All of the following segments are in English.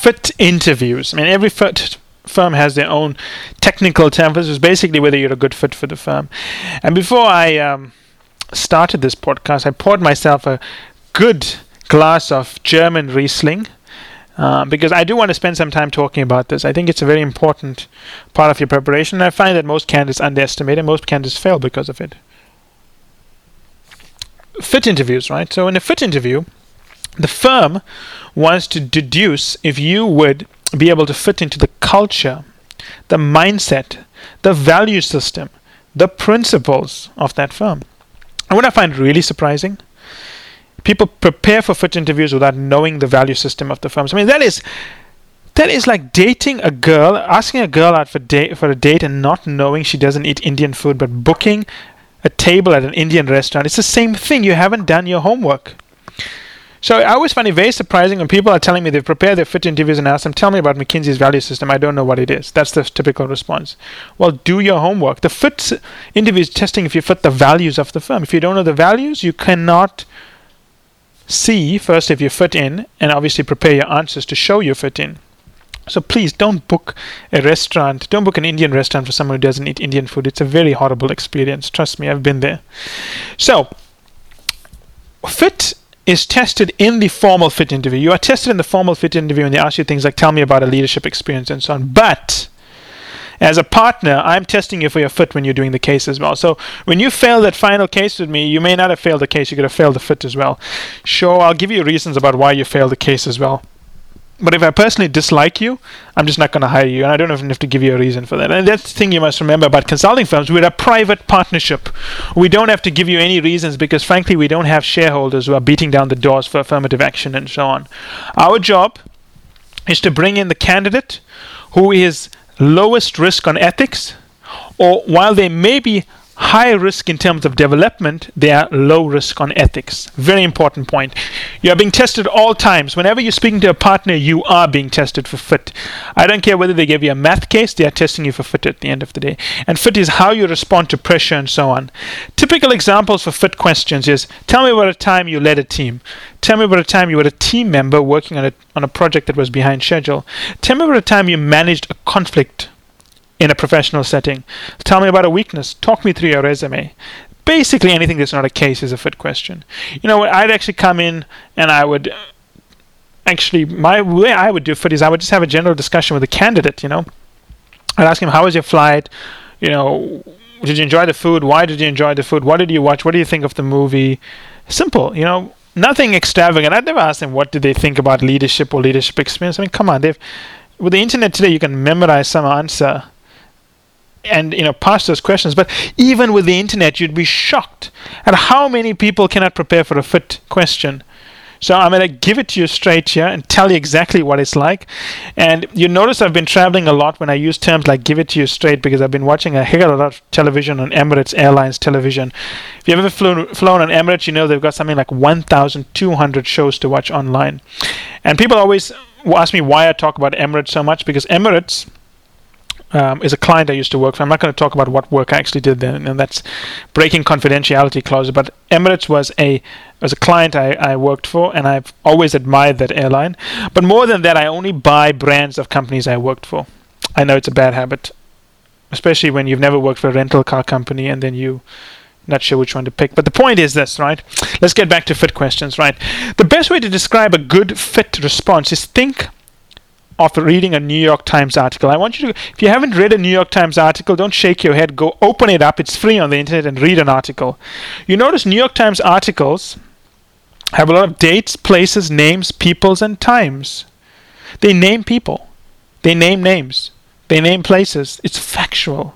fit interviews. I mean, every fit firm has their own technical term. This is basically whether you're a good fit for the firm. And before I um, started this podcast, I poured myself a good glass of German Riesling. Uh, because I do want to spend some time talking about this. I think it's a very important part of your preparation. And I find that most candidates underestimate and most candidates fail because of it. Fit interviews, right? So, in a fit interview, the firm wants to deduce if you would be able to fit into the culture, the mindset, the value system, the principles of that firm. And what I find really surprising, people prepare for fit interviews without knowing the value system of the firms. I mean, that is that is like dating a girl, asking a girl out for date for a date and not knowing she doesn't eat Indian food, but booking a table at an Indian restaurant. It's the same thing. You haven't done your homework. So I always find it very surprising when people are telling me they've prepared their fit interviews and ask them, tell me about McKinsey's value system. I don't know what it is. That's the typical response. Well, do your homework. The fit interview is testing if you fit the values of the firm. If you don't know the values, you cannot see first if you fit in and obviously prepare your answers to show you fit in. So please don't book a restaurant, don't book an Indian restaurant for someone who doesn't eat Indian food. It's a very horrible experience. Trust me, I've been there. So, fit is tested in the formal fit interview. You are tested in the formal fit interview and they ask you things like, tell me about a leadership experience and so on. But as a partner, I'm testing you for your fit when you're doing the case as well. So when you fail that final case with me, you may not have failed the case, you could have failed the fit as well. Sure, I'll give you reasons about why you failed the case as well. But if I personally dislike you, I'm just not going to hire you, and I don't even have to give you a reason for that. And that's the thing you must remember about consulting firms. We're a private partnership. We don't have to give you any reasons because, frankly, we don't have shareholders who are beating down the doors for affirmative action and so on. Our job is to bring in the candidate who is lowest risk on ethics, or while they may be high risk in terms of development, they are low risk on ethics. Very important point. You are being tested all times. Whenever you're speaking to a partner, you are being tested for fit. I don't care whether they give you a math case, they are testing you for fit at the end of the day. And fit is how you respond to pressure and so on. Typical examples for fit questions is tell me about a time you led a team. Tell me about a time you were a team member working on a, on a project that was behind schedule. Tell me about a time you managed a conflict in a professional setting. Tell me about a weakness. Talk me through your resume. Basically, anything that's not a case is a fit question. You know, I'd actually come in and I would actually, my way I would do fit is I would just have a general discussion with the candidate, you know. I'd ask him, How was your flight? You know, did you enjoy the food? Why did you enjoy the food? What did you watch? What do you think of the movie? Simple, you know, nothing extravagant. I'd never ask them what did they think about leadership or leadership experience. I mean, come on, they've with the internet today, you can memorize some answer and you know pass those questions. But even with the internet you'd be shocked at how many people cannot prepare for a fit question. So i'm going to give it to you straight here and tell you exactly what it's like. And you notice i've been traveling a lot when i use terms like give it to you straight because i've been watching a heck of a lot of television on emirates airlines television. If you've ever flown, flown on emirates you know they've got something like 1200 shows to watch online. And people always ask me why i talk about emirates so much because emirates um, is a client I used to work for. I'm not going to talk about what work I actually did then, and that's breaking confidentiality clause. But Emirates was a was a client I, I worked for, and I've always admired that airline. But more than that, I only buy brands of companies I worked for. I know it's a bad habit, especially when you've never worked for a rental car company and then you not sure which one to pick. But the point is this, right? Let's get back to fit questions, right? The best way to describe a good fit response is think of reading a New York Times article. I want you to, if you haven't read a New York Times article, don't shake your head. Go open it up. It's free on the internet and read an article. You notice New York Times articles have a lot of dates, places, names, peoples, and times. They name people, they name names, they name places. It's factual.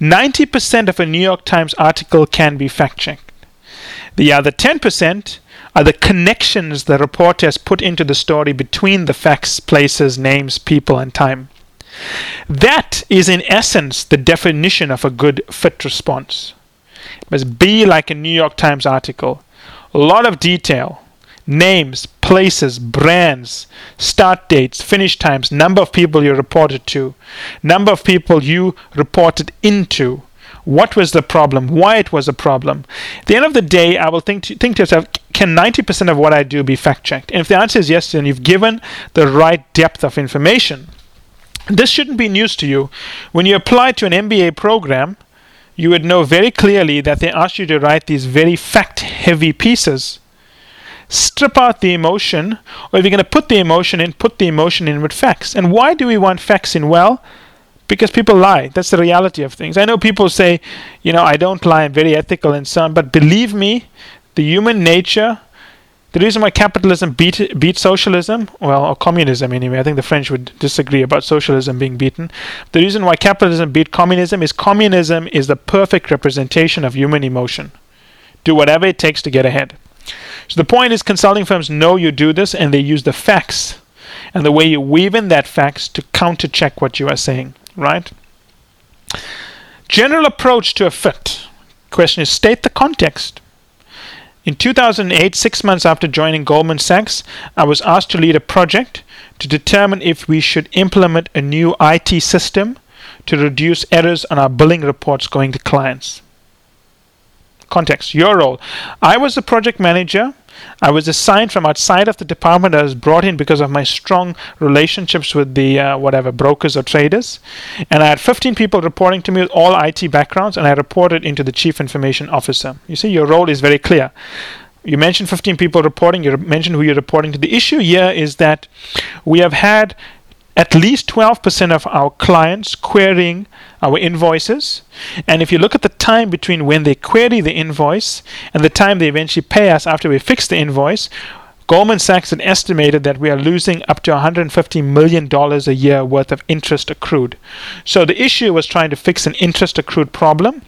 90% of a New York Times article can be fact checked. The other 10% are the connections the reporter has put into the story between the facts, places, names, people, and time. That is, in essence, the definition of a good fit response. It must be like a New York Times article. A lot of detail, names, places, brands, start dates, finish times, number of people you reported to, number of people you reported into, what was the problem, why it was a problem. At the end of the day, I will think to, think to yourself, can 90% of what I do be fact checked? And if the answer is yes, then you've given the right depth of information. This shouldn't be news to you. When you apply to an MBA program, you would know very clearly that they ask you to write these very fact heavy pieces. Strip out the emotion, or if you're going to put the emotion in, put the emotion in with facts. And why do we want facts in? Well, because people lie. That's the reality of things. I know people say, you know, I don't lie, I'm very ethical and so on, but believe me, the human nature, the reason why capitalism beat beat socialism, well, or communism anyway, I think the French would disagree about socialism being beaten. The reason why capitalism beat communism is communism is the perfect representation of human emotion. Do whatever it takes to get ahead. So the point is, consulting firms know you do this, and they use the facts and the way you weave in that facts to counter check what you are saying. Right? General approach to a fit. Question is, state the context. In 2008, six months after joining Goldman Sachs, I was asked to lead a project to determine if we should implement a new IT system to reduce errors on our billing reports going to clients. Context Your role. I was the project manager I was assigned from outside of the department. I was brought in because of my strong relationships with the uh, whatever brokers or traders, and I had 15 people reporting to me with all IT backgrounds, and I reported into the chief information officer. You see, your role is very clear. You mentioned 15 people reporting. You mentioned who you're reporting to. The issue here is that we have had at least 12% of our clients querying our invoices. And if you look at the time between when they query the invoice and the time they eventually pay us after we fix the invoice, Goldman Sachs had estimated that we are losing up to $150 million a year worth of interest accrued. So the issue was trying to fix an interest accrued problem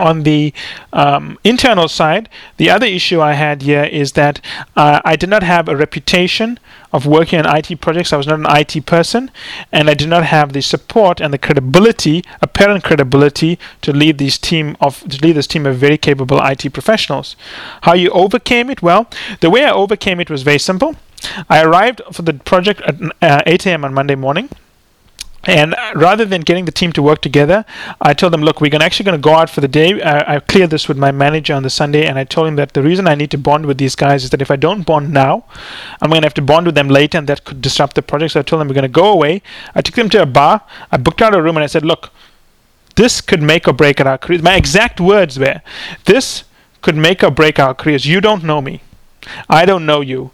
on the um, internal side, the other issue I had here is that uh, I did not have a reputation of working on IT projects. I was not an IT person, and I did not have the support and the credibility, apparent credibility, to lead this team of to lead this team of very capable IT professionals. How you overcame it? Well, the way I overcame it was very simple. I arrived for the project at uh, 8 a.m. on Monday morning. And rather than getting the team to work together, I told them, look, we're actually going to go out for the day. I, I cleared this with my manager on the Sunday, and I told him that the reason I need to bond with these guys is that if I don't bond now, I'm going to have to bond with them later, and that could disrupt the project. So I told them we're going to go away. I took them to a bar. I booked out a room, and I said, look, this could make or break our careers. My exact words were, this could make or break our careers. You don't know me. I don't know you.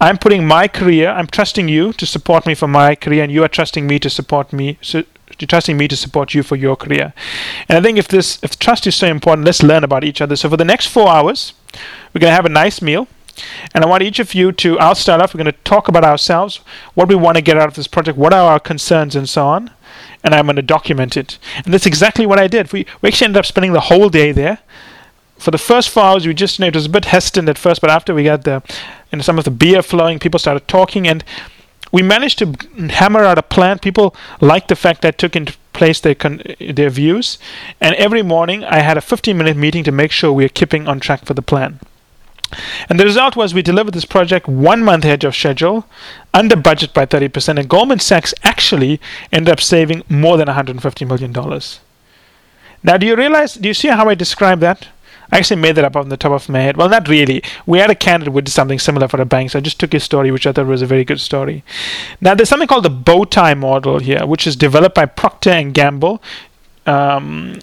I'm putting my career, I'm trusting you to support me for my career, and you are trusting me to support me. So, you're trusting me to support you for your career. And I think if this, if trust is so important, let's learn about each other. So for the next four hours, we're going to have a nice meal. And I want each of you to, I'll start off, we're going to talk about ourselves, what we want to get out of this project, what are our concerns, and so on. And I'm going to document it. And that's exactly what I did. We, we actually ended up spending the whole day there. For the first four hours, we just, you know, it was a bit hesitant at first, but after we got the and some of the beer flowing, people started talking, and we managed to hammer out a plan. People liked the fact that I took into place their con- their views, and every morning I had a 15 minute meeting to make sure we are keeping on track for the plan. And the result was we delivered this project one month ahead of schedule, under budget by 30%, and Goldman Sachs actually ended up saving more than $150 million. Now, do you realize, do you see how I describe that? I actually made that up on the top of my head. Well, not really. We had a candidate who did something similar for a bank, so I just took his story, which I thought was a very good story. Now, there's something called the bow tie model here, which is developed by Procter and Gamble. Um,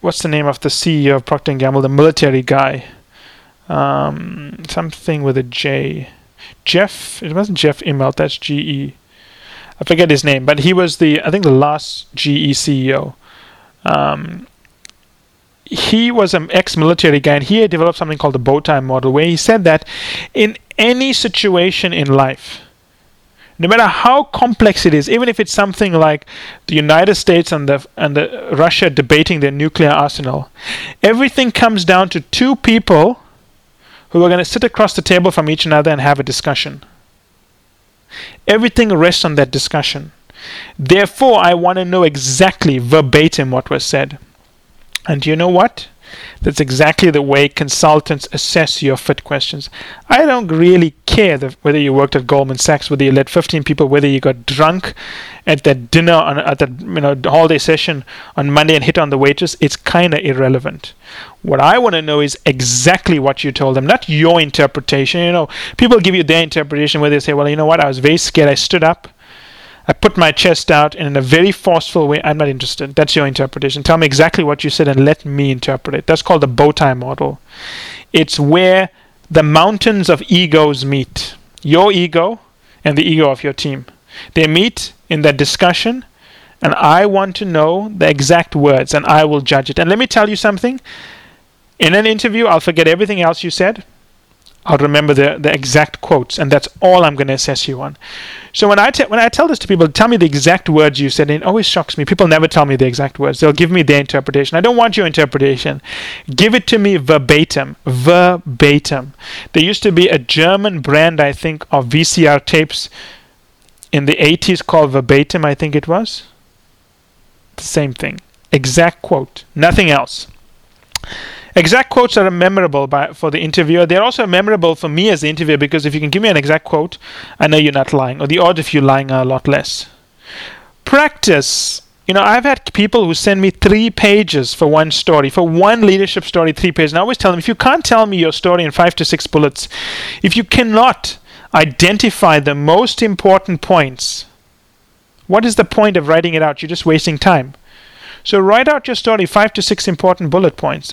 what's the name of the CEO of Procter and Gamble? The military guy. Um, something with a J. Jeff. It wasn't Jeff Immelt. That's GE. I forget his name, but he was the I think the last GE CEO. Um, he was an ex-military guy and he developed something called the bow tie model where he said that in any situation in life no matter how complex it is even if it's something like the united states and the and the russia debating their nuclear arsenal everything comes down to two people who are going to sit across the table from each another and have a discussion. Everything rests on that discussion. Therefore i want to know exactly verbatim what was said and you know what? That's exactly the way consultants assess your fit questions. I don't really care the, whether you worked at Goldman Sachs, whether you led 15 people, whether you got drunk at that dinner on, at that you know holiday session on Monday and hit on the waitress. It's kind of irrelevant. What I want to know is exactly what you told them, not your interpretation. You know, people give you their interpretation where they say, "Well, you know what? I was very scared. I stood up." I put my chest out and in a very forceful way. I'm not interested. That's your interpretation. Tell me exactly what you said and let me interpret it. That's called the bow tie model. It's where the mountains of egos meet your ego and the ego of your team. They meet in that discussion, and I want to know the exact words and I will judge it. And let me tell you something in an interview, I'll forget everything else you said. I'll remember the, the exact quotes, and that's all I'm going to assess you on. So when I, te- when I tell this to people, tell me the exact words you said, and it always shocks me. People never tell me the exact words. They'll give me their interpretation. I don't want your interpretation. Give it to me verbatim. Verbatim. There used to be a German brand, I think, of VCR tapes in the 80s called Verbatim, I think it was. The same thing. Exact quote. Nothing else. Exact quotes are memorable by, for the interviewer. They're also memorable for me as the interviewer because if you can give me an exact quote, I know you're not lying, or the odds of you lying are a lot less. Practice. You know, I've had people who send me three pages for one story, for one leadership story, three pages. And I always tell them if you can't tell me your story in five to six bullets, if you cannot identify the most important points, what is the point of writing it out? You're just wasting time. So write out your story, five to six important bullet points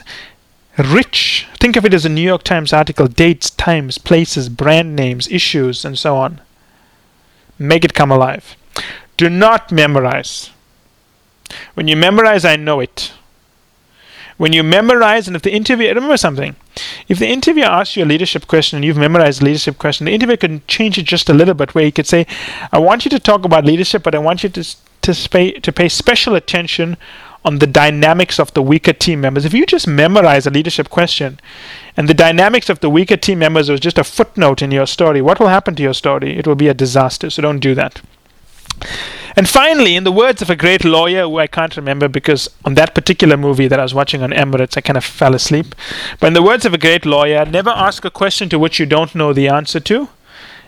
rich. Think of it as a New York Times article dates, times, places, brand names, issues, and so on. Make it come alive. Do not memorize. When you memorize, I know it. When you memorize, and if the interview, remember something. If the interviewer asks you a leadership question and you've memorized a leadership question, the interviewer can change it just a little bit, where he could say, I want you to talk about leadership, but I want you to, to, pay, to pay special attention on the dynamics of the weaker team members. If you just memorize a leadership question and the dynamics of the weaker team members was just a footnote in your story, what will happen to your story? It will be a disaster. So don't do that. And finally, in the words of a great lawyer who I can't remember because on that particular movie that I was watching on Emirates, I kind of fell asleep. But in the words of a great lawyer, never ask a question to which you don't know the answer to.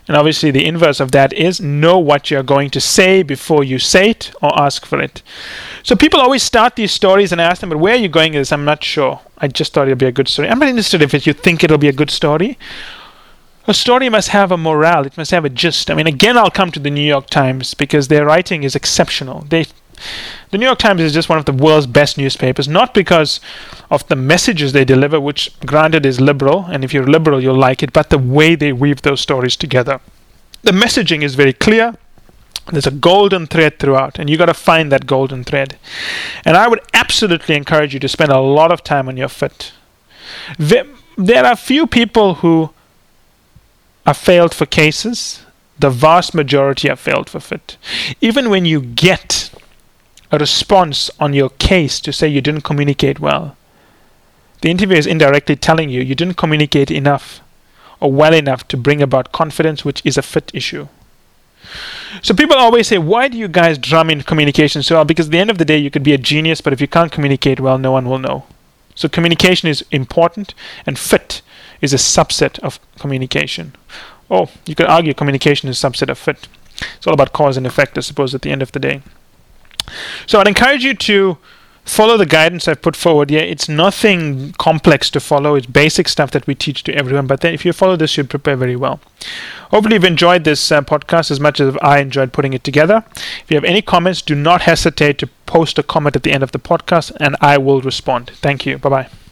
And obviously, the inverse of that is know what you're going to say before you say it or ask for it. So people always start these stories and ask them, but where are you going with this? I'm not sure. I just thought it'll be a good story. I'm not interested if you think it'll be a good story. A story must have a morale, it must have a gist. I mean, again, I'll come to the New York Times because their writing is exceptional. They the New York Times is just one of the world's best newspapers, not because of the messages they deliver, which granted is liberal, and if you're liberal, you'll like it, but the way they weave those stories together. The messaging is very clear. There's a golden thread throughout, and you got to find that golden thread. And I would absolutely encourage you to spend a lot of time on your fit. There, there are few people who are failed for cases. The vast majority are failed for fit. Even when you get a response on your case to say you didn't communicate well. The interviewer is indirectly telling you you didn't communicate enough or well enough to bring about confidence, which is a fit issue. So people always say, why do you guys drum in communication so well? Because at the end of the day, you could be a genius, but if you can't communicate well, no one will know. So communication is important, and fit is a subset of communication. Oh, you could argue communication is a subset of fit. It's all about cause and effect, I suppose, at the end of the day. So I'd encourage you to follow the guidance I've put forward. Yeah, it's nothing complex to follow. It's basic stuff that we teach to everyone. But then if you follow this, you'll prepare very well. Hopefully, you've enjoyed this uh, podcast as much as I enjoyed putting it together. If you have any comments, do not hesitate to post a comment at the end of the podcast, and I will respond. Thank you. Bye bye.